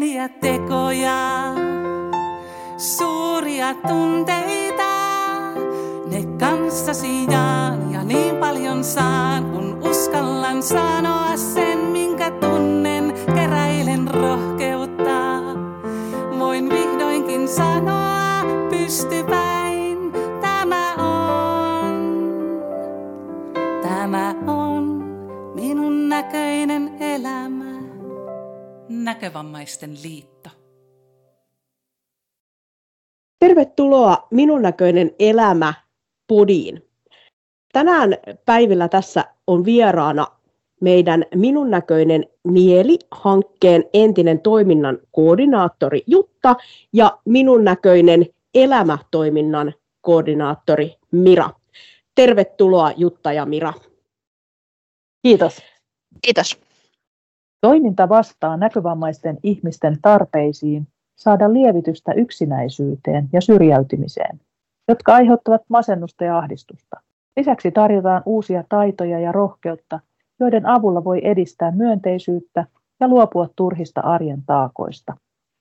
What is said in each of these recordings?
pieniä tekoja, suuria tunteita. Ne kanssasi jaan ja niin paljon saan, kun uskallan sanoa sen, minkä tunnen, keräilen rohkeutta. Voin vihdoinkin sanoa pystypäin, tämä on, tämä on minun näköinen elämä. Näkövammaisten liitto. Tervetuloa Minun näköinen elämä podiin. Tänään päivillä tässä on vieraana meidän Minun näköinen mieli-hankkeen entinen toiminnan koordinaattori Jutta ja Minun näköinen elämätoiminnan koordinaattori Mira. Tervetuloa Jutta ja Mira. Kiitos. Kiitos. Toiminta vastaa näkövammaisten ihmisten tarpeisiin saada lievitystä yksinäisyyteen ja syrjäytymiseen, jotka aiheuttavat masennusta ja ahdistusta. Lisäksi tarjotaan uusia taitoja ja rohkeutta, joiden avulla voi edistää myönteisyyttä ja luopua turhista arjen taakoista.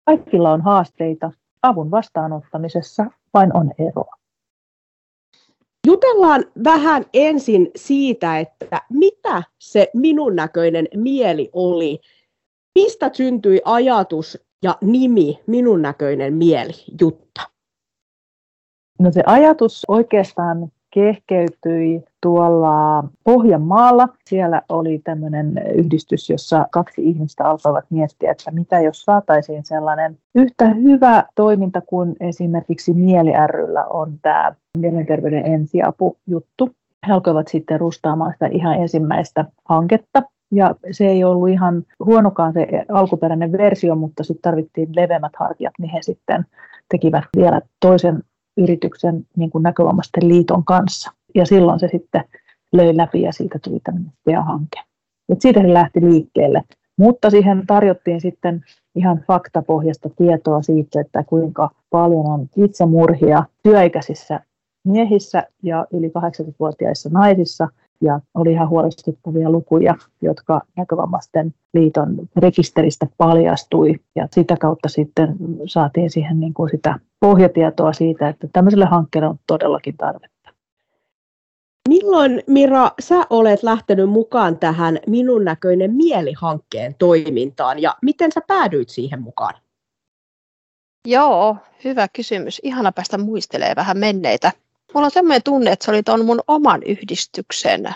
Kaikilla on haasteita, avun vastaanottamisessa vain on eroa. Jutellaan vähän ensin siitä, että mitä se minun näköinen mieli oli. Mistä syntyi ajatus ja nimi minun näköinen mieli, Jutta? No se ajatus oikeastaan kehkeytyi tuolla Pohjanmaalla. Siellä oli tämmöinen yhdistys, jossa kaksi ihmistä alkoivat miettiä, että mitä jos saataisiin sellainen yhtä hyvä toiminta kuin esimerkiksi Mieli ryllä on tämä mielenterveyden ensiapujuttu. He alkoivat sitten rustaamaan sitä ihan ensimmäistä hanketta. Ja se ei ollut ihan huonokaan se alkuperäinen versio, mutta sitten tarvittiin leveämmät hartiat, niin he sitten tekivät vielä toisen yrityksen niin kuin näkövammaisten liiton kanssa. Ja silloin se sitten löi läpi ja siitä tuli tämmöinen hanke. Et siitä se lähti liikkeelle. Mutta siihen tarjottiin sitten ihan faktapohjasta tietoa siitä, että kuinka paljon on itsemurhia työikäisissä miehissä ja yli 80-vuotiaissa naisissa. Ja oli ihan huolestuttavia lukuja, jotka näkövammaisten liiton rekisteristä paljastui. Ja sitä kautta sitten saatiin siihen niin kuin sitä pohjatietoa siitä, että tämmöiselle hankkeelle on todellakin tarvetta. Milloin Mira, sä olet lähtenyt mukaan tähän Minun näköinen mielihankkeen toimintaan ja miten sä päädyit siihen mukaan? Joo, hyvä kysymys. Ihana päästä muistelemaan vähän menneitä. Mulla on sellainen tunne, että se oli tuon mun oman yhdistyksen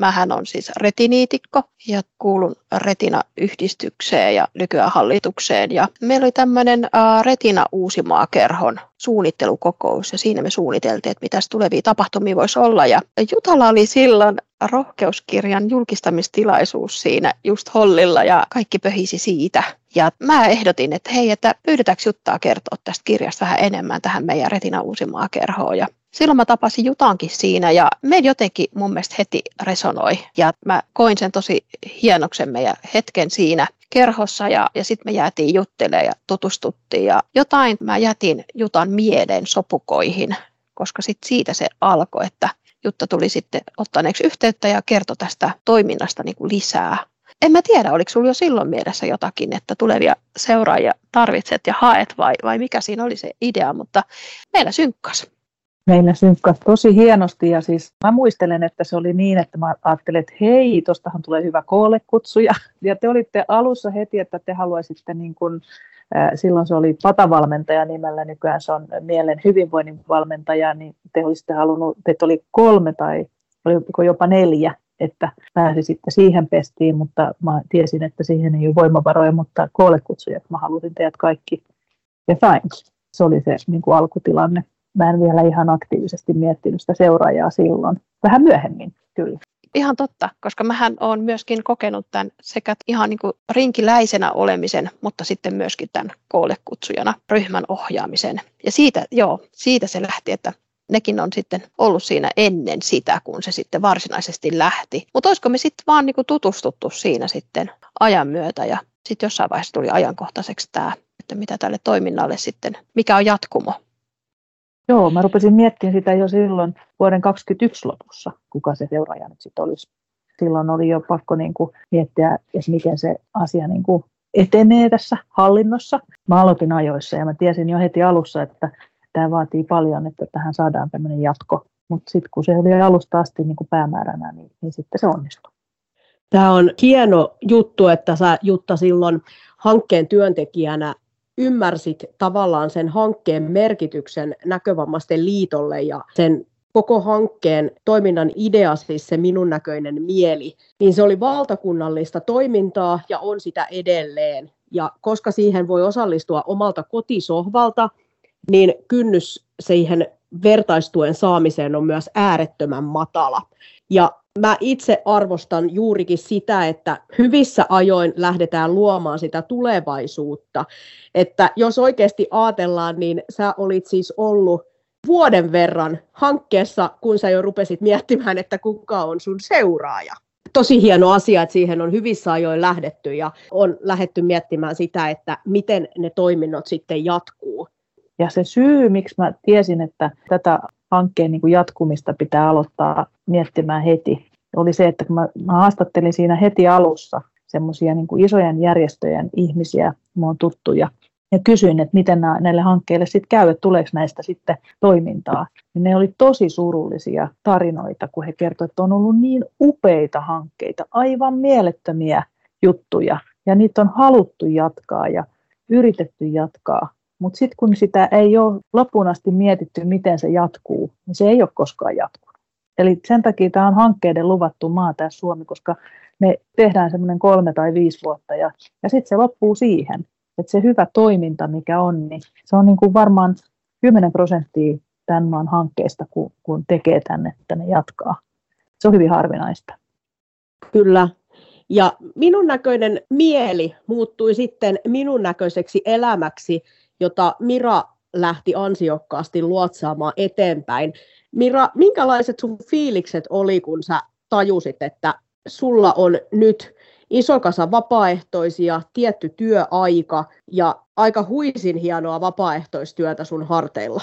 Mähän on siis retiniitikko ja kuulun Retina-yhdistykseen ja nykyään hallitukseen. Ja meillä oli tämmöinen Retina Uusimaa-kerhon suunnittelukokous ja siinä me suunniteltiin, että mitäs tulevia tapahtumia voisi olla. Ja Jutala oli silloin rohkeuskirjan julkistamistilaisuus siinä just Hollilla ja kaikki pöhisi siitä. Ja mä ehdotin, että hei, että pyydetäänkö Juttaa kertoa tästä kirjasta vähän enemmän tähän meidän Retina Uusimaa-kerhoon. Ja silloin mä tapasin Jutankin siinä ja me jotenkin mun mielestä heti resonoi. Ja mä koin sen tosi hienoksen meidän hetken siinä kerhossa ja, ja sitten me jäätiin juttelemaan ja tutustuttiin. Ja jotain mä jätin Jutan mielen sopukoihin, koska sit siitä se alkoi, että Jutta tuli sitten ottaneeksi yhteyttä ja kertoi tästä toiminnasta niin kuin lisää. En mä tiedä, oliko sinulla jo silloin mielessä jotakin, että tulevia seuraajia tarvitset ja haet vai, vai mikä siinä oli se idea, mutta meillä synkkas meillä synkkasi tosi hienosti. Ja siis mä muistelen, että se oli niin, että mä ajattelin, että hei, tostahan tulee hyvä koolekutsu. Ja, ja te olitte alussa heti, että te haluaisitte niin kuin, silloin se oli patavalmentaja nimellä, nykyään se on mielen hyvinvoinnin valmentaja, niin te olisitte halunnut, teitä oli kolme tai oliko jopa neljä, että pääsisitte siihen pestiin, mutta mä tiesin, että siihen ei ole voimavaroja, mutta koolekutsuja, että mä halusin teidät kaikki. Ja sain. Se oli se niin kuin alkutilanne mä en vielä ihan aktiivisesti miettinyt sitä seuraajaa silloin. Vähän myöhemmin, kyllä. Ihan totta, koska mähän olen myöskin kokenut tämän sekä ihan niin kuin rinkiläisenä olemisen, mutta sitten myöskin tämän koolekutsujana, ryhmän ohjaamisen. Ja siitä, joo, siitä se lähti, että nekin on sitten ollut siinä ennen sitä, kun se sitten varsinaisesti lähti. Mutta olisiko me sitten vaan niin kuin tutustuttu siinä sitten ajan myötä ja sitten jossain vaiheessa tuli ajankohtaiseksi tämä, että mitä tälle toiminnalle sitten, mikä on jatkumo. Joo, mä rupesin miettimään sitä jo silloin vuoden 2021 lopussa, kuka se seuraaja nyt sitten olisi. Silloin oli jo pakko niin kuin miettiä, että miten se asia niin kuin etenee tässä hallinnossa. Mä aloitin ajoissa ja mä tiesin jo heti alussa, että tämä vaatii paljon, että tähän saadaan tämmöinen jatko. Mutta sitten kun se oli alusta asti niin kuin päämääränä, niin, niin sitten se onnistui. Tämä on hieno juttu, että sä Jutta silloin hankkeen työntekijänä ymmärsit tavallaan sen hankkeen merkityksen näkövammaisten liitolle ja sen koko hankkeen toiminnan idea, siis se minun näköinen mieli, niin se oli valtakunnallista toimintaa ja on sitä edelleen. Ja koska siihen voi osallistua omalta kotisohvalta, niin kynnys siihen vertaistuen saamiseen on myös äärettömän matala. Ja mä itse arvostan juurikin sitä, että hyvissä ajoin lähdetään luomaan sitä tulevaisuutta. Että jos oikeasti ajatellaan, niin sä olit siis ollut vuoden verran hankkeessa, kun sä jo rupesit miettimään, että kuka on sun seuraaja. Tosi hieno asia, että siihen on hyvissä ajoin lähdetty ja on lähdetty miettimään sitä, että miten ne toiminnot sitten jatkuu. Ja se syy, miksi mä tiesin, että tätä hankkeen niin jatkumista pitää aloittaa miettimään heti, oli se, että kun mä, mä haastattelin siinä heti alussa semmoisia niin isojen järjestöjen ihmisiä, mun tuttuja, ja kysyin, että miten nämä, näille hankkeille sitten käy, että tuleeko näistä sitten toimintaa. Niin ne oli tosi surullisia tarinoita, kun he kertoivat, että on ollut niin upeita hankkeita, aivan mielettömiä juttuja, ja niitä on haluttu jatkaa ja yritetty jatkaa. Mutta sitten kun sitä ei ole loppuun asti mietitty, miten se jatkuu, niin se ei ole koskaan jatkunut. Eli sen takia tämä on hankkeiden luvattu maa tämä Suomi, koska me tehdään semmoinen kolme tai viisi vuotta ja, ja sitten se loppuu siihen. Että se hyvä toiminta, mikä on, niin se on niin kuin varmaan 10 prosenttia tämän maan hankkeesta, kun, kun tekee tänne, että ne jatkaa. Se on hyvin harvinaista. Kyllä. Ja minun näköinen mieli muuttui sitten minun näköiseksi elämäksi, jota Mira lähti ansiokkaasti luotsaamaan eteenpäin. Mira, minkälaiset sun fiilikset oli, kun sä tajusit, että sulla on nyt iso kasa vapaaehtoisia, tietty työaika ja aika huisin hienoa vapaaehtoistyötä sun harteilla?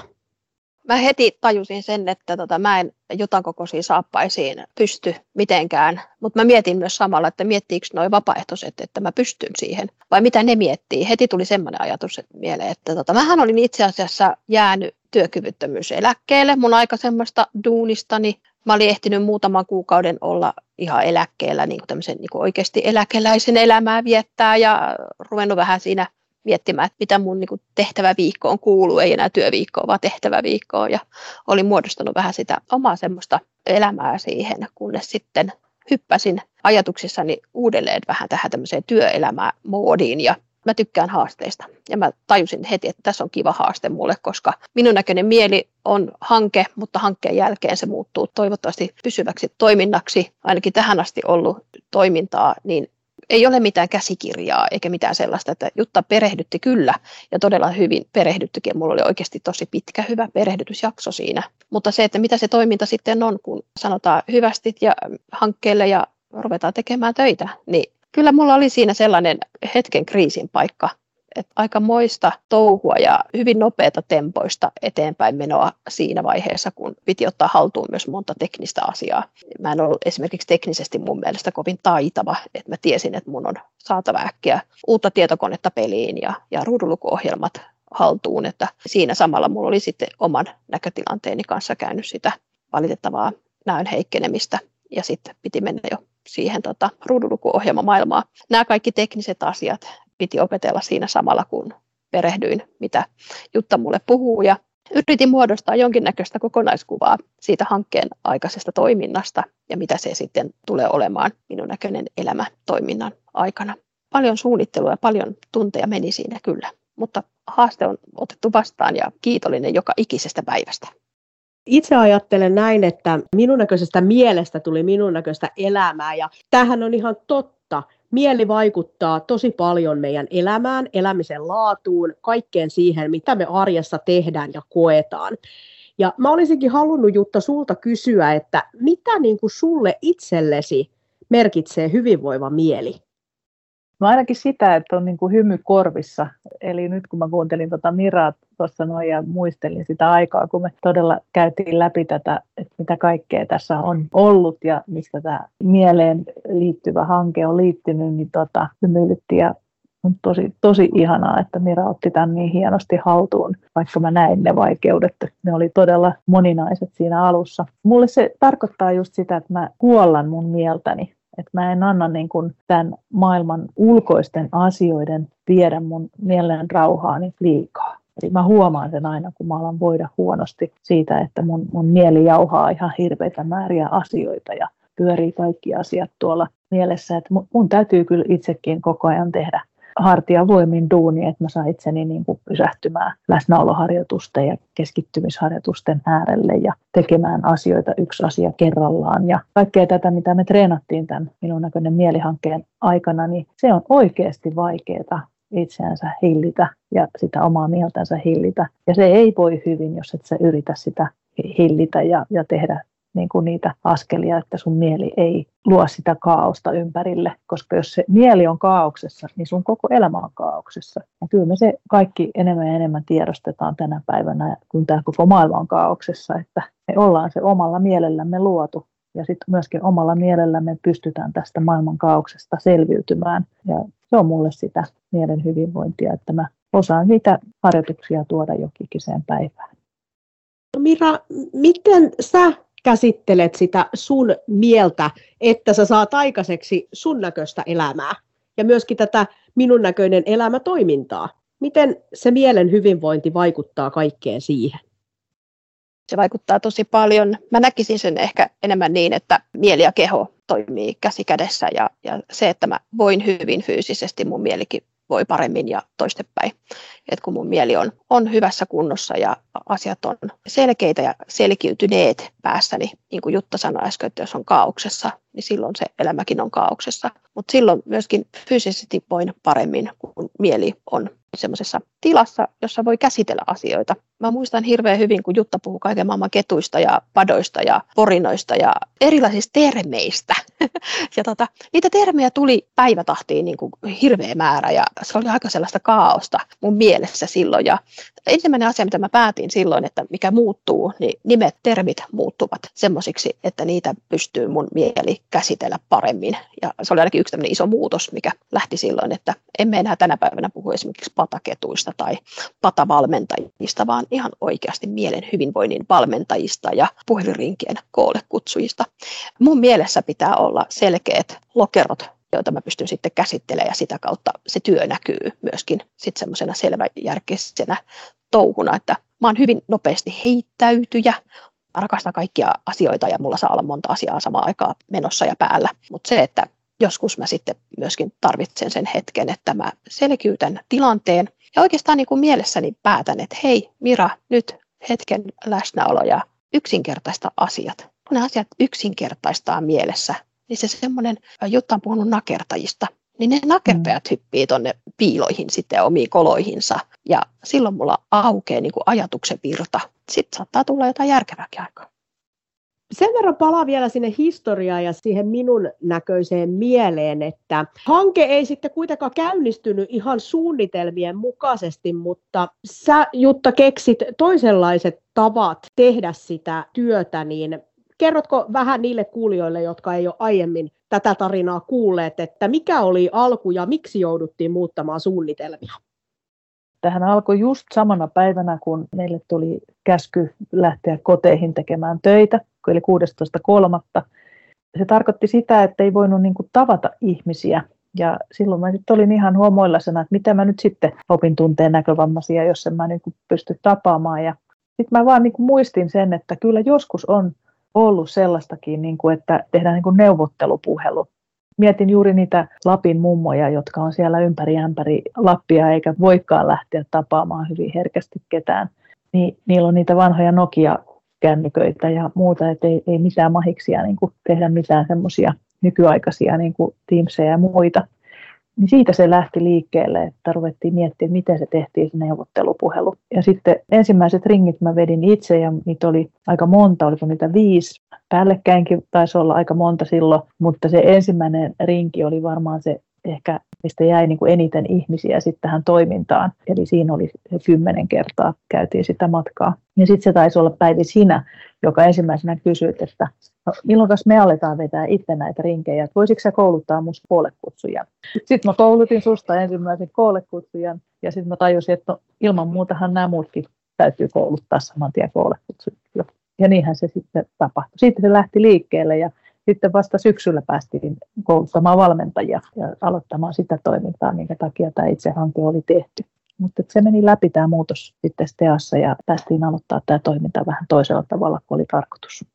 Mä heti tajusin sen, että tota, mä en jotain kokoisiin saappaisiin pysty mitenkään, mutta mä mietin myös samalla, että miettiikö nuo vapaaehtoiset, että mä pystyn siihen, vai mitä ne miettii. Heti tuli semmoinen ajatus mieleen, että tota, mähän olin itse asiassa jäänyt työkyvyttömyyseläkkeelle mun aikaisemmasta duunistani. Mä olin ehtinyt muutaman kuukauden olla ihan eläkkeellä niin kuin tämmöisen niin kuin oikeasti eläkeläisen elämää viettää ja ruvennut vähän siinä miettimään, että mitä mun niin tehtävä viikkoon kuuluu, ei enää työviikkoa, vaan tehtävä viikkoa. Ja olin muodostanut vähän sitä omaa semmoista elämää siihen, kunnes sitten hyppäsin ajatuksissani uudelleen vähän tähän tämmöiseen työelämämoodiin ja mä tykkään haasteista. Ja mä tajusin heti, että tässä on kiva haaste mulle, koska minun näköinen mieli on hanke, mutta hankkeen jälkeen se muuttuu toivottavasti pysyväksi toiminnaksi. Ainakin tähän asti ollut toimintaa, niin ei ole mitään käsikirjaa eikä mitään sellaista, että Jutta perehdytti kyllä ja todella hyvin perehdyttikin. Mulla oli oikeasti tosi pitkä, hyvä perehdytysjakso siinä. Mutta se, että mitä se toiminta sitten on, kun sanotaan hyvästit ja hankkeelle ja ruvetaan tekemään töitä, niin kyllä mulla oli siinä sellainen hetken kriisin paikka, että aika moista touhua ja hyvin nopeata tempoista eteenpäin menoa siinä vaiheessa, kun piti ottaa haltuun myös monta teknistä asiaa. Mä en ollut esimerkiksi teknisesti mun mielestä kovin taitava, että mä tiesin, että mun on saatava äkkiä uutta tietokonetta peliin ja, ja ruudullukuohjelmat haltuun, että siinä samalla mulla oli sitten oman näkötilanteeni kanssa käynyt sitä valitettavaa näön heikkenemistä ja sitten piti mennä jo siihen tota, ruudunlukuohjelmamaailmaan. Nämä kaikki tekniset asiat piti opetella siinä samalla, kun perehdyin, mitä Jutta mulle puhuu. Ja yritin muodostaa jonkinnäköistä kokonaiskuvaa siitä hankkeen aikaisesta toiminnasta ja mitä se sitten tulee olemaan minun näköinen elämä toiminnan aikana. Paljon suunnittelua ja paljon tunteja meni siinä kyllä, mutta haaste on otettu vastaan ja kiitollinen joka ikisestä päivästä. Itse ajattelen näin, että minun näköisestä mielestä tuli minun näköistä elämää ja tämähän on ihan totta. Mieli vaikuttaa tosi paljon meidän elämään, elämisen laatuun, kaikkeen siihen, mitä me arjessa tehdään ja koetaan. Ja mä olisinkin halunnut Jutta sulta kysyä, että mitä niin kuin sulle itsellesi merkitsee hyvinvoiva mieli? No ainakin sitä, että on niin kuin hymy korvissa. Eli nyt kun mä kuuntelin tuota Miraa tuossa noin ja muistelin sitä aikaa, kun me todella käytiin läpi tätä, että mitä kaikkea tässä on ollut ja mistä tämä mieleen liittyvä hanke on liittynyt, niin tota, hymyilytti ja tosi, tosi ihanaa, että Mira otti tämän niin hienosti haltuun, vaikka mä näin ne vaikeudet. Ne oli todella moninaiset siinä alussa. Mulle se tarkoittaa just sitä, että mä kuollan mun mieltäni. Että mä en anna niin kuin tämän maailman ulkoisten asioiden viedä mun mielen rauhaani liikaa. Eli mä huomaan sen aina, kun mä alan voida huonosti siitä, että mun, mun mieli jauhaa ihan hirveitä määriä asioita ja pyörii kaikki asiat tuolla mielessä. Että mun, mun täytyy kyllä itsekin koko ajan tehdä hartiavoimin duuni, että mä saan itseni niin kuin pysähtymään läsnäoloharjoitusten ja keskittymisharjoitusten äärelle ja tekemään asioita yksi asia kerrallaan. Ja kaikkea tätä, mitä me treenattiin tämän minun näköinen mielihankkeen aikana, niin se on oikeasti vaikeaa itseänsä hillitä ja sitä omaa mieltänsä hillitä. Ja se ei voi hyvin, jos et sä yritä sitä hillitä ja, ja tehdä niin kuin niitä askelia, että sun mieli ei luo sitä kaaosta ympärille, koska jos se mieli on kaauksessa, niin sun koko elämä on kaauksessa. Ja kyllä me se kaikki enemmän ja enemmän tiedostetaan tänä päivänä, kun tämä koko maailma on kaauksessa, että me ollaan se omalla mielellämme luotu ja sitten myöskin omalla mielellämme pystytään tästä maailman kaauksesta selviytymään. Ja se on mulle sitä mielen hyvinvointia, että mä osaan niitä harjoituksia tuoda jokikiseen päivään. No Mira, miten sä käsittelet sitä sun mieltä, että sä saat aikaiseksi sun näköistä elämää ja myöskin tätä minun näköinen elämätoimintaa? Miten se mielen hyvinvointi vaikuttaa kaikkeen siihen? Se vaikuttaa tosi paljon. Mä näkisin sen ehkä enemmän niin, että mieli ja keho toimii käsi kädessä ja, ja se, että mä voin hyvin fyysisesti, mun mielikin voi paremmin ja toistepäin. Et kun mun mieli on, on hyvässä kunnossa ja asiat on selkeitä ja selkiytyneet päässäni, niin kuin Jutta sanoi äsken, että jos on kaauksessa, niin silloin se elämäkin on kaauksessa. Mutta silloin myöskin fyysisesti voin paremmin, kun mieli on semmoisessa tilassa, jossa voi käsitellä asioita. Mä muistan hirveän hyvin, kun Jutta puhuu kaiken maailman ketuista ja padoista ja porinoista ja erilaisista termeistä. ja tota, niitä termejä tuli päivätahtiin niin kuin hirveä määrä ja se oli aika sellaista kaaosta mun mielessä silloin. Ja ensimmäinen asia, mitä mä päätin silloin, että mikä muuttuu, niin nimet, termit muuttuvat semmoisiksi, että niitä pystyy mun mieli käsitellä paremmin. Ja se oli ainakin yksi tämmöinen iso muutos, mikä lähti silloin, että emme enää tänä päivänä puhu esimerkiksi pataketuista tai patavalmentajista, vaan ihan oikeasti mielen hyvinvoinnin valmentajista ja puhelinrinkien koolle kutsujista. Mun mielessä pitää olla selkeät lokerot joita mä pystyn sitten käsittelemään ja sitä kautta se työ näkyy myöskin sitten semmoisena selväjärkisenä touhuna, että mä oon hyvin nopeasti heittäytyjä, rakastan kaikkia asioita ja mulla saa olla monta asiaa samaan aikaan menossa ja päällä, mutta se, että joskus mä sitten myöskin tarvitsen sen hetken, että mä selkiytän tilanteen ja oikeastaan niin kuin mielessäni päätän, että hei Mira, nyt hetken läsnäolo ja yksinkertaista asiat. Kun ne asiat yksinkertaistaa mielessä, niin se semmoinen, Jutta on puhunut nakertajista, niin ne nakertajat mm. hyppii tuonne piiloihin sitten omiin koloihinsa. Ja silloin mulla aukeaa niin kuin ajatuksen virta. Sitten saattaa tulla jotain järkevääkin aikaa. Sen verran palaa vielä sinne historiaan ja siihen minun näköiseen mieleen, että hanke ei sitten kuitenkaan käynnistynyt ihan suunnitelmien mukaisesti, mutta sä Jutta keksit toisenlaiset tavat tehdä sitä työtä, niin kerrotko vähän niille kuulijoille, jotka ei ole aiemmin tätä tarinaa kuulleet, että mikä oli alku ja miksi jouduttiin muuttamaan suunnitelmia? Tähän alkoi just samana päivänä, kun meille tuli käsky lähteä koteihin tekemään töitä, eli 16.3. Se tarkoitti sitä, että ei voinut niin kuin tavata ihmisiä. Ja silloin mä sitten olin ihan huomoillasena, että mitä mä nyt sitten opin tunteen näkövammaisia, jos en mä niin kuin pysty tapaamaan. Ja sitten mä vaan niin kuin muistin sen, että kyllä joskus on ollut sellaistakin, niin kuin, että tehdään niin kuin neuvottelupuhelu. Mietin juuri niitä Lapin mummoja, jotka on siellä ympäri ämpäri Lappia eikä voikaan lähteä tapaamaan hyvin herkästi ketään. Niin, niillä on niitä vanhoja Nokia-kännyköitä ja muuta, että ei, ei mitään mahiksia niin kuin tehdä mitään semmoisia nykyaikaisia niin kuin Teamseja ja muita. Niin siitä se lähti liikkeelle, että ruvettiin miettimään, miten se tehtiin se neuvottelupuhelu. Ja sitten ensimmäiset ringit mä vedin itse ja niitä oli aika monta, oliko niitä viisi. Päällekkäinkin taisi olla aika monta silloin, mutta se ensimmäinen rinki oli varmaan se ehkä, mistä jäi niin kuin eniten ihmisiä sitten tähän toimintaan. Eli siinä oli kymmenen kertaa käytiin sitä matkaa. Ja sitten se taisi olla Päivi sinä, joka ensimmäisenä kysyi, että no, milloin me aletaan vetää itse näitä rinkejä, että voisitko sä kouluttaa musta koolekutsujan. Sitten mä koulutin susta ensimmäisen koolekutsujan ja sitten mä tajusin, että no, ilman muutahan nämä muutkin täytyy kouluttaa saman tien koolekutsujan. Ja niinhän se sitten tapahtui. Sitten se lähti liikkeelle ja sitten vasta syksyllä päästiin kouluttamaan valmentajia ja aloittamaan sitä toimintaa, minkä takia tämä itse hanke oli tehty. Mutta se meni läpi tämä muutos sitten STEassa ja päästiin aloittaa tämä toiminta vähän toisella tavalla kuin oli tarkoitus.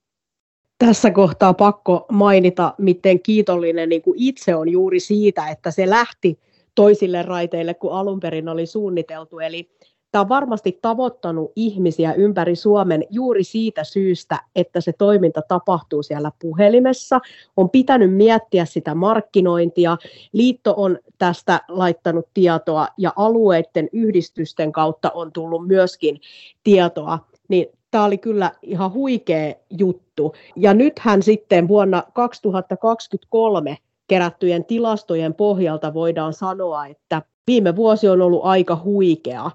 Tässä kohtaa pakko mainita, miten kiitollinen niin kuin itse on juuri siitä, että se lähti toisille raiteille kuin alun perin oli suunniteltu. Eli Tämä on varmasti tavoittanut ihmisiä ympäri Suomen juuri siitä syystä, että se toiminta tapahtuu siellä puhelimessa. On pitänyt miettiä sitä markkinointia. Liitto on tästä laittanut tietoa ja alueiden yhdistysten kautta on tullut myöskin tietoa. Niin tämä oli kyllä ihan huikea juttu. Ja nythän sitten vuonna 2023 kerättyjen tilastojen pohjalta voidaan sanoa, että viime vuosi on ollut aika huikea.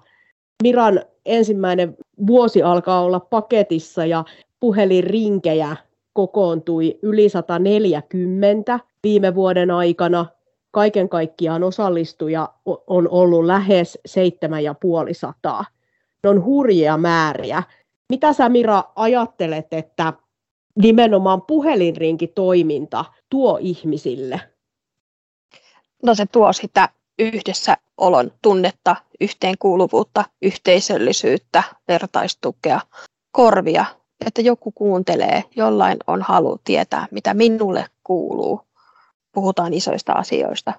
Miran ensimmäinen vuosi alkaa olla paketissa ja puhelinrinkejä kokoontui yli 140 viime vuoden aikana. Kaiken kaikkiaan osallistuja on ollut lähes 7500. Ne on hurjia määriä. Mitä sä Mira ajattelet, että nimenomaan puhelinrinkitoiminta tuo ihmisille? No se tuo sitä yhdessä olon tunnetta, yhteenkuuluvuutta, yhteisöllisyyttä, vertaistukea, korvia, että joku kuuntelee, jollain on halu tietää, mitä minulle kuuluu. Puhutaan isoista asioista.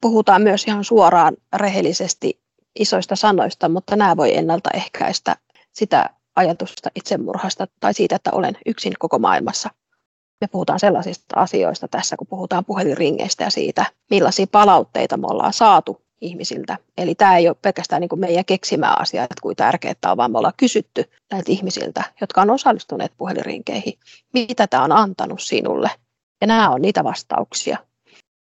Puhutaan myös ihan suoraan rehellisesti isoista sanoista, mutta nämä voi ennaltaehkäistä sitä ajatusta itsemurhasta tai siitä, että olen yksin koko maailmassa me puhutaan sellaisista asioista tässä, kun puhutaan puhelinringeistä ja siitä, millaisia palautteita me ollaan saatu ihmisiltä. Eli tämä ei ole pelkästään niin kuin meidän keksimää asiaa, että kuin tärkeää on, vaan me ollaan kysytty näiltä ihmisiltä, jotka on osallistuneet puhelinrinkeihin, mitä tämä on antanut sinulle. Ja nämä on niitä vastauksia.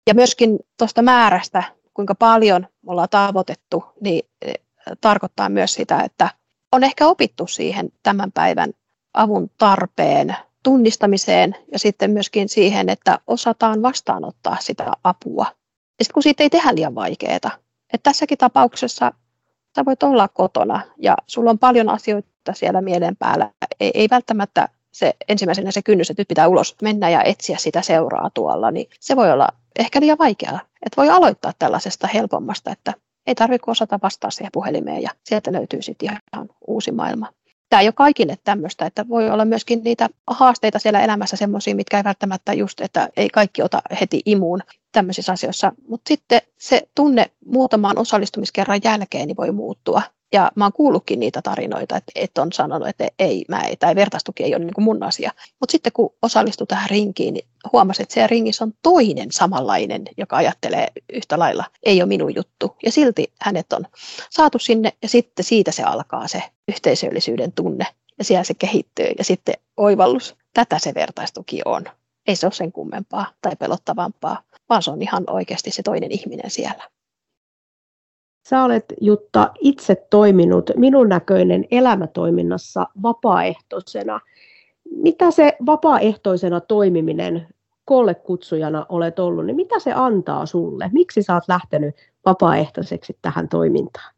Ja myöskin tuosta määrästä, kuinka paljon me ollaan tavoitettu, niin eh, tarkoittaa myös sitä, että on ehkä opittu siihen tämän päivän avun tarpeen tunnistamiseen ja sitten myöskin siihen, että osataan vastaanottaa sitä apua. Ja sitten kun siitä ei tehdä liian vaikeaa. Että tässäkin tapauksessa sä voit olla kotona ja sulla on paljon asioita siellä mielen päällä. Ei, ei välttämättä se ensimmäisenä se kynnys, että nyt pitää ulos mennä ja etsiä sitä seuraa tuolla, niin se voi olla ehkä liian vaikeaa. Että voi aloittaa tällaisesta helpommasta, että ei tarvitse osata vastaa siihen puhelimeen ja sieltä löytyy sitten ihan uusi maailma tämä ei ole kaikille tämmöistä, että voi olla myöskin niitä haasteita siellä elämässä semmoisia, mitkä ei välttämättä just, että ei kaikki ota heti imuun tämmöisissä asioissa, mutta sitten se tunne muutamaan osallistumiskerran jälkeen niin voi muuttua. Ja mä oon kuullutkin niitä tarinoita, että, että on sanonut, että ei, mä ei, tai vertaistuki ei ole niin kuin mun asia. Mutta sitten kun osallistui tähän rinkiin, niin huomasin, että siellä ringissä on toinen samanlainen, joka ajattelee yhtä lailla, ei ole minun juttu. Ja silti hänet on saatu sinne ja sitten siitä se alkaa se yhteisöllisyyden tunne ja siellä se kehittyy ja sitten oivallus. Tätä se vertaistuki on. Ei se ole sen kummempaa tai pelottavampaa, vaan se on ihan oikeasti se toinen ihminen siellä. Sä olet Jutta itse toiminut minun näköinen elämätoiminnassa vapaaehtoisena. Mitä se vapaaehtoisena toimiminen kutsujana olet ollut, niin mitä se antaa sulle? Miksi sä oot lähtenyt vapaaehtoiseksi tähän toimintaan?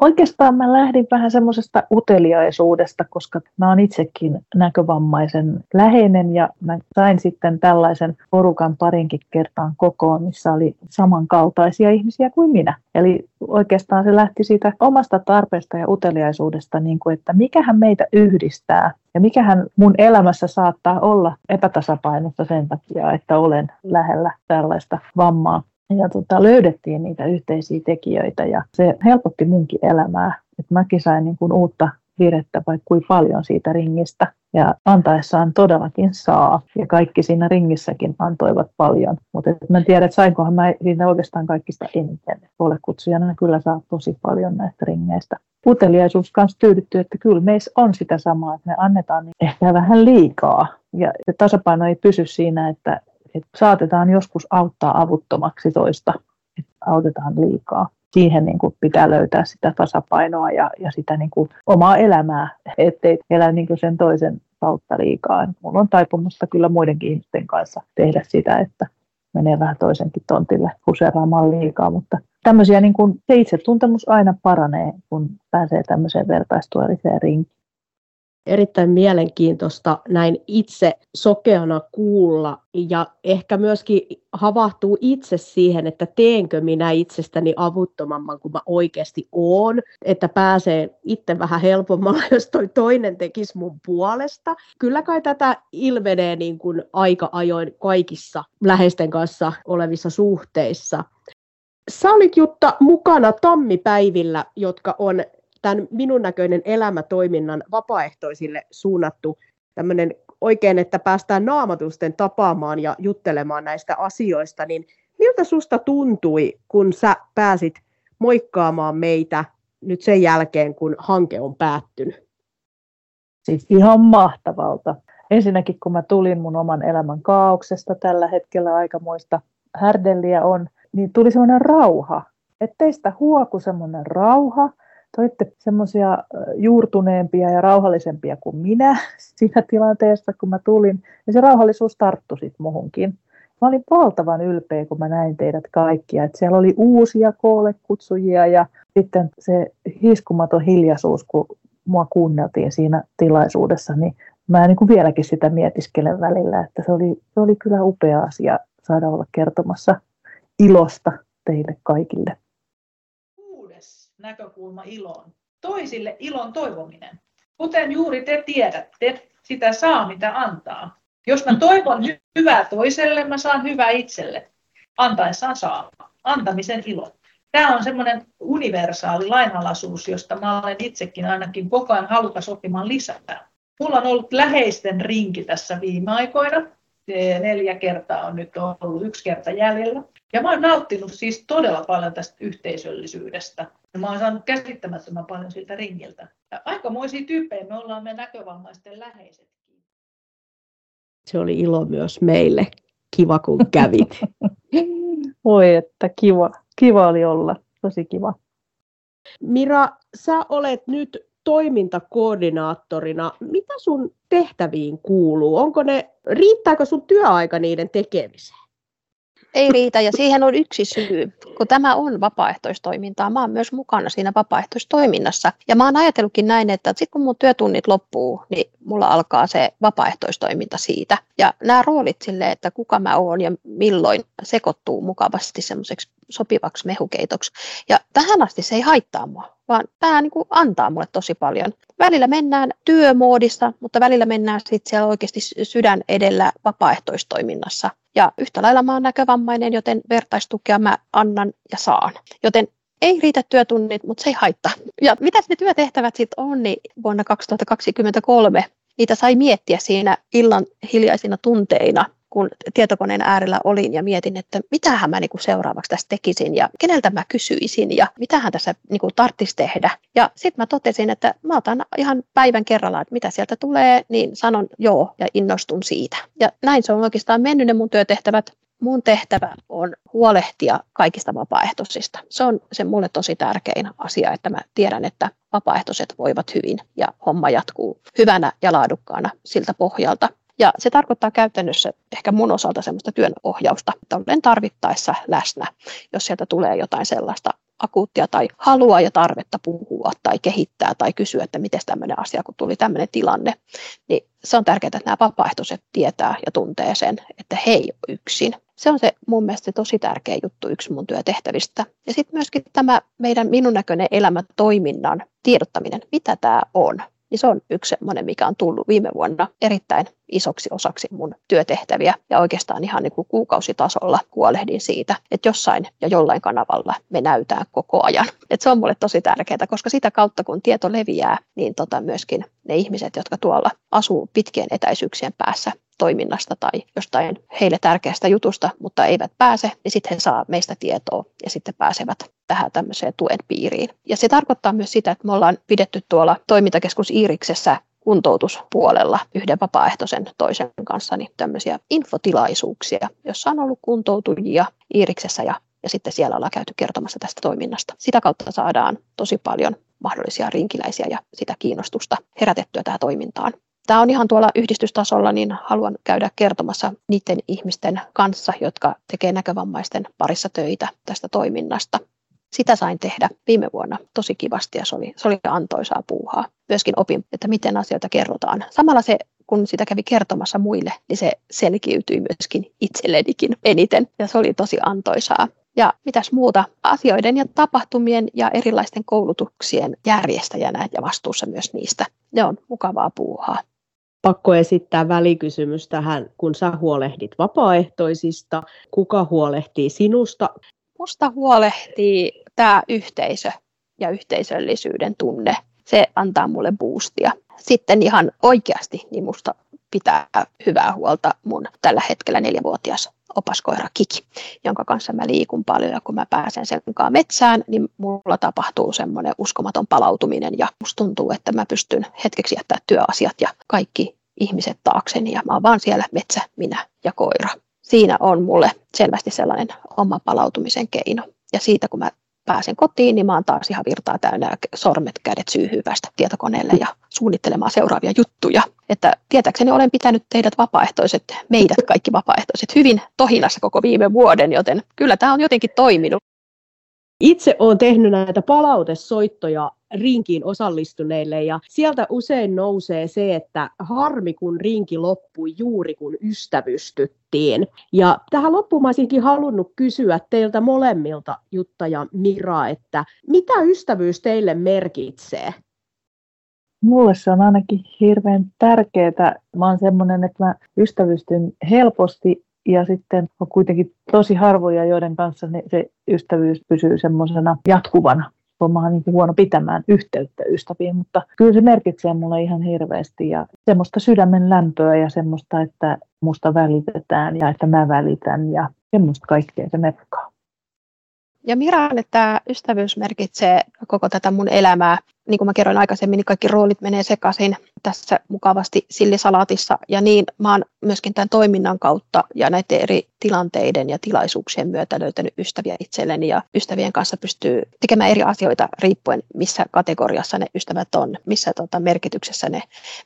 Oikeastaan mä lähdin vähän semmoisesta uteliaisuudesta, koska mä oon itsekin näkövammaisen läheinen ja mä sain sitten tällaisen porukan parinkin kertaan kokoon, missä oli samankaltaisia ihmisiä kuin minä. Eli oikeastaan se lähti siitä omasta tarpeesta ja uteliaisuudesta, niin kuin, että mikähän meitä yhdistää ja mikähän mun elämässä saattaa olla epätasapainossa sen takia, että olen lähellä tällaista vammaa ja tota, löydettiin niitä yhteisiä tekijöitä ja se helpotti munkin elämää. Et mäkin sain niin kuin uutta virettä vaikka kuin paljon siitä ringistä. Ja antaessaan todellakin saa. Ja kaikki siinä ringissäkin antoivat paljon. Mutta mä en tiedä, että sainkohan mä siitä oikeastaan kaikista eniten. Kutsujana kyllä saa tosi paljon näistä ringeistä. Uteliaisuus kanssa tyydyttyy, että kyllä meissä on sitä samaa, että me annetaan ehkä vähän liikaa. Ja tasapaino ei pysy siinä, että että saatetaan joskus auttaa avuttomaksi toista, että autetaan liikaa. Siihen niin kuin pitää löytää sitä tasapainoa ja, ja sitä niin kuin omaa elämää, ettei elä niin kuin sen toisen kautta liikaa. Mulla on taipumusta kyllä muidenkin ihmisten kanssa tehdä sitä, että menee vähän toisenkin tontille huseeraamaan liikaa, mutta tämmöisiä niin kuin, se itsetuntemus aina paranee, kun pääsee tämmöiseen vertaistuelliseen erittäin mielenkiintoista näin itse sokeana kuulla ja ehkä myöskin havahtuu itse siihen, että teenkö minä itsestäni avuttomamman kuin mä oikeasti oon, että pääsee itse vähän helpommalla, jos toi toinen tekisi mun puolesta. Kyllä kai tätä ilmenee niin kuin aika ajoin kaikissa läheisten kanssa olevissa suhteissa. Sä olit Jutta mukana tammipäivillä, jotka on tämän minun näköinen elämätoiminnan vapaaehtoisille suunnattu tämmöinen oikein, että päästään naamatusten tapaamaan ja juttelemaan näistä asioista, niin miltä susta tuntui, kun sä pääsit moikkaamaan meitä nyt sen jälkeen, kun hanke on päättynyt? Siis ihan mahtavalta. Ensinnäkin, kun mä tulin mun oman elämän kaauksesta tällä hetkellä aikamoista härdelliä on, niin tuli semmoinen rauha. Että teistä huoku semmoinen rauha, te olitte semmoisia juurtuneempia ja rauhallisempia kuin minä siinä tilanteessa, kun mä tulin. Ja se rauhallisuus tarttui sitten muhunkin. Mä olin valtavan ylpeä, kun mä näin teidät kaikkia. Että siellä oli uusia koolle kutsujia ja sitten se hiskumaton hiljaisuus, kun mua kuunneltiin siinä tilaisuudessa, niin mä niin kuin vieläkin sitä mietiskelen välillä, että se oli, se oli kyllä upea asia saada olla kertomassa ilosta teille kaikille näkökulma iloon. Toisille ilon toivominen. Kuten juuri te tiedätte, sitä saa mitä antaa. Jos mä toivon hy- hyvää toiselle, mä saan hyvää itselle. Antaessaan saa. Antamisen ilo. Tämä on semmoinen universaali lainalaisuus, josta mä olen itsekin ainakin koko ajan halukas oppimaan lisää. Mulla on ollut läheisten rinki tässä viime aikoina. Neljä kertaa on nyt ollut yksi kerta jäljellä. Ja mä oon nauttinut siis todella paljon tästä yhteisöllisyydestä. Ja mä oon saanut käsittämättömän paljon siltä ringiltä. Ja aikamoisia tyyppejä me ollaan me näkövammaisten läheisetkin. Se oli ilo myös meille. Kiva kun kävit. Voi että kiva. Kiva oli olla. Tosi kiva. Mira, sä olet nyt toimintakoordinaattorina. Mitä sun tehtäviin kuuluu? Onko ne, riittääkö sun työaika niiden tekemiseen? Ei riitä ja siihen on yksi syy. Kun tämä on vapaaehtoistoimintaa, mä oon myös mukana siinä vapaaehtoistoiminnassa. Ja mä oon ajatellutkin näin, että sitten kun mun työtunnit loppuu, niin mulla alkaa se vapaaehtoistoiminta siitä. Ja nämä roolit sille, että kuka mä oon ja milloin sekoittuu mukavasti semmoiseksi sopivaksi mehukeitoksi. Ja tähän asti se ei haittaa mua, vaan tämä niin kuin antaa mulle tosi paljon. Välillä mennään työmoodissa, mutta välillä mennään sitten siellä oikeasti sydän edellä vapaaehtoistoiminnassa. Ja yhtä lailla mä oon näkövammainen, joten vertaistukea mä annan ja saan. Joten ei riitä työtunnit, mutta se ei haittaa. Ja mitä ne työtehtävät sitten on, niin vuonna 2023 niitä sai miettiä siinä illan hiljaisina tunteina kun tietokoneen äärellä olin ja mietin, että mitähän mä niinku seuraavaksi tässä tekisin ja keneltä mä kysyisin ja mitähän tässä niinku tarttisi tehdä. Ja sitten mä totesin, että mä otan ihan päivän kerrallaan, että mitä sieltä tulee, niin sanon joo ja innostun siitä. Ja näin se on oikeastaan mennyt ne mun työtehtävät. Mun tehtävä on huolehtia kaikista vapaaehtoisista. Se on se mulle tosi tärkein asia, että mä tiedän, että vapaaehtoiset voivat hyvin ja homma jatkuu hyvänä ja laadukkaana siltä pohjalta. Ja se tarkoittaa käytännössä ehkä mun osalta semmoista työnohjausta, että olen tarvittaessa läsnä, jos sieltä tulee jotain sellaista akuuttia tai halua ja tarvetta puhua tai kehittää tai kysyä, että miten tämmöinen asia, kun tuli tämmöinen tilanne, niin se on tärkeää, että nämä vapaaehtoiset tietää ja tuntee sen, että he ei ole yksin. Se on se mun mielestä tosi tärkeä juttu, yksi mun työtehtävistä. Ja sitten myöskin tämä meidän minun näköinen elämätoiminnan tiedottaminen, mitä tämä on niin se on yksi semmoinen, mikä on tullut viime vuonna erittäin isoksi osaksi mun työtehtäviä ja oikeastaan ihan niin kuin kuukausitasolla huolehdin siitä, että jossain ja jollain kanavalla me näytään koko ajan. Et se on mulle tosi tärkeää, koska sitä kautta kun tieto leviää, niin tota myöskin ne ihmiset, jotka tuolla asuu pitkien etäisyyksien päässä, toiminnasta tai jostain heille tärkeästä jutusta, mutta eivät pääse, niin sitten he saa meistä tietoa ja sitten pääsevät tähän tämmöiseen tuen piiriin. Ja se tarkoittaa myös sitä, että me ollaan pidetty tuolla toimintakeskus Iiriksessä kuntoutuspuolella yhden vapaaehtoisen toisen kanssa niin tämmöisiä infotilaisuuksia, jossa on ollut kuntoutujia Iiriksessä ja, ja sitten siellä ollaan käyty kertomassa tästä toiminnasta. Sitä kautta saadaan tosi paljon mahdollisia rinkiläisiä ja sitä kiinnostusta herätettyä tähän toimintaan. Tämä on ihan tuolla yhdistystasolla, niin haluan käydä kertomassa niiden ihmisten kanssa, jotka tekee näkövammaisten parissa töitä tästä toiminnasta. Sitä sain tehdä viime vuonna tosi kivasti ja se oli, se oli antoisaa puuhaa. Myöskin opin, että miten asioita kerrotaan. Samalla se kun sitä kävi kertomassa muille, niin se selkiytyi myöskin itsellenikin eniten ja se oli tosi antoisaa. Ja mitäs muuta, asioiden ja tapahtumien ja erilaisten koulutuksien järjestäjänä ja vastuussa myös niistä. Ne on mukavaa puuhaa. Pakko esittää välikysymys tähän, kun sä huolehdit vapaaehtoisista, kuka huolehtii sinusta? Musta huolehtii tämä yhteisö ja yhteisöllisyyden tunne. Se antaa mulle boostia. Sitten ihan oikeasti niin musta pitää hyvää huolta mun tällä hetkellä neljävuotias opaskoira Kiki, jonka kanssa mä liikun paljon ja kun mä pääsen sen kanssa metsään, niin mulla tapahtuu semmoinen uskomaton palautuminen ja musta tuntuu, että mä pystyn hetkeksi jättää työasiat ja kaikki ihmiset taakseni ja mä oon vaan siellä metsä, minä ja koira. Siinä on mulle selvästi sellainen oma palautumisen keino. Ja siitä kun mä pääsen kotiin, niin mä oon taas ihan virtaa täynnä sormet, kädet syyhyy päästä tietokoneelle ja suunnittelemaan seuraavia juttuja. Että tietääkseni olen pitänyt teidät vapaaehtoiset, meidät kaikki vapaaehtoiset, hyvin tohinassa koko viime vuoden, joten kyllä tämä on jotenkin toiminut. Itse olen tehnyt näitä palautesoittoja rinkiin osallistuneille ja sieltä usein nousee se, että harmi kun rinki loppui juuri kun ystävystyttiin. Ja tähän loppuun olisinkin halunnut kysyä teiltä molemmilta, Jutta ja Mira, että mitä ystävyys teille merkitsee? Mulle se on ainakin hirveän tärkeää. Mä oon semmoinen, että mä ystävystyn helposti ja sitten on kuitenkin tosi harvoja, joiden kanssa se ystävyys pysyy semmoisena jatkuvana. Olen niin huono pitämään yhteyttä ystäviin, mutta kyllä se merkitsee mulle ihan hirveästi ja semmoista sydämen lämpöä ja semmoista, että musta välitetään ja että mä välitän ja semmoista kaikkea se merkkaa. Ja Miralle tämä ystävyys merkitsee koko tätä mun elämää. Niin kuin mä kerroin aikaisemmin, niin kaikki roolit menee sekaisin tässä mukavasti sillisalaatissa. Ja niin mä oon myöskin tämän toiminnan kautta ja näiden eri tilanteiden ja tilaisuuksien myötä löytänyt ystäviä itselleni. Ja ystävien kanssa pystyy tekemään eri asioita riippuen, missä kategoriassa ne ystävät on, missä tota, merkityksessä ne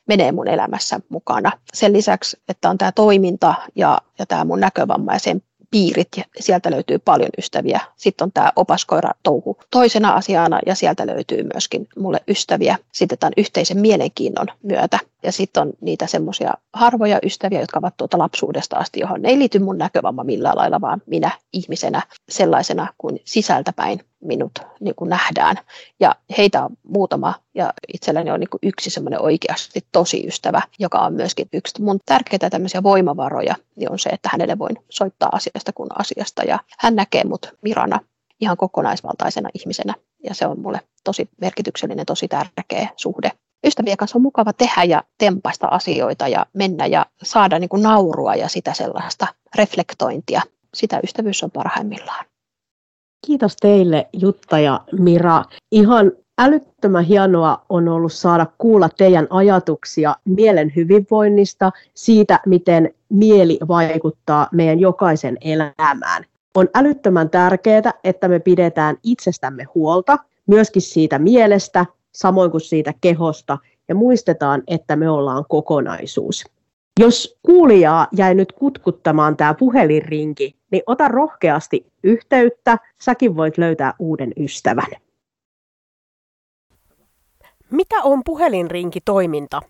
menee mun elämässä mukana. Sen lisäksi, että on tämä toiminta ja, ja tämä mun näkövamma ja sen piirit ja sieltä löytyy paljon ystäviä. Sitten on tämä opaskoira touhu toisena asiana ja sieltä löytyy myöskin mulle ystäviä sitten tämän yhteisen mielenkiinnon myötä. Ja sitten on niitä semmoisia harvoja ystäviä, jotka ovat tuota lapsuudesta asti, johon ei liity mun näkövamma millään lailla, vaan minä ihmisenä sellaisena kuin sisältäpäin minut niin kuin nähdään. Ja heitä on muutama ja itselläni on niin kuin yksi semmoinen oikeasti tosi ystävä, joka on myöskin yksi mun tärkeitä tämmöisiä voimavaroja, niin on se, että hänelle voin soittaa asiasta kuin asiasta ja hän näkee mut Mirana ihan kokonaisvaltaisena ihmisenä ja se on mulle tosi merkityksellinen, tosi tärkeä suhde. Ystävien kanssa on mukava tehdä ja tempaista asioita ja mennä ja saada niin kuin naurua ja sitä sellaista reflektointia. Sitä ystävyys on parhaimmillaan. Kiitos teille Jutta ja Mira. Ihan älyttömän hienoa on ollut saada kuulla teidän ajatuksia mielen hyvinvoinnista, siitä miten mieli vaikuttaa meidän jokaisen elämään. On älyttömän tärkeää, että me pidetään itsestämme huolta, myöskin siitä mielestä, samoin kuin siitä kehosta, ja muistetaan, että me ollaan kokonaisuus. Jos kuulijaa jäi nyt kutkuttamaan tämä puhelinrinki, niin ota rohkeasti yhteyttä. Säkin voit löytää uuden ystävän. Mitä on puhelinrinki-toiminta?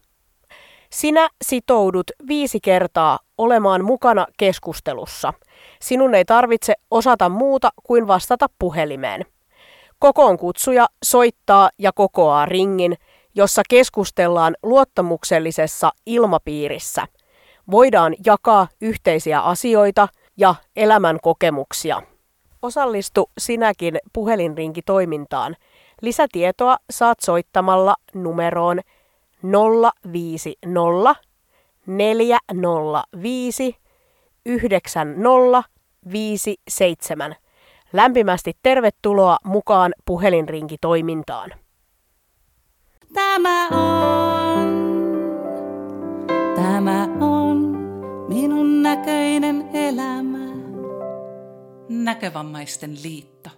Sinä sitoudut viisi kertaa olemaan mukana keskustelussa. Sinun ei tarvitse osata muuta kuin vastata puhelimeen. Kokoon kutsuja soittaa ja kokoaa ringin, jossa keskustellaan luottamuksellisessa ilmapiirissä. Voidaan jakaa yhteisiä asioita ja elämän kokemuksia. Osallistu sinäkin puhelinrinkitoimintaan. Lisätietoa saat soittamalla numeroon 050 405 9057. Lämpimästi tervetuloa mukaan puhelinrinkitoimintaan. Tämä on, tämä on näköinen elämä. Näkövammaisten liitto.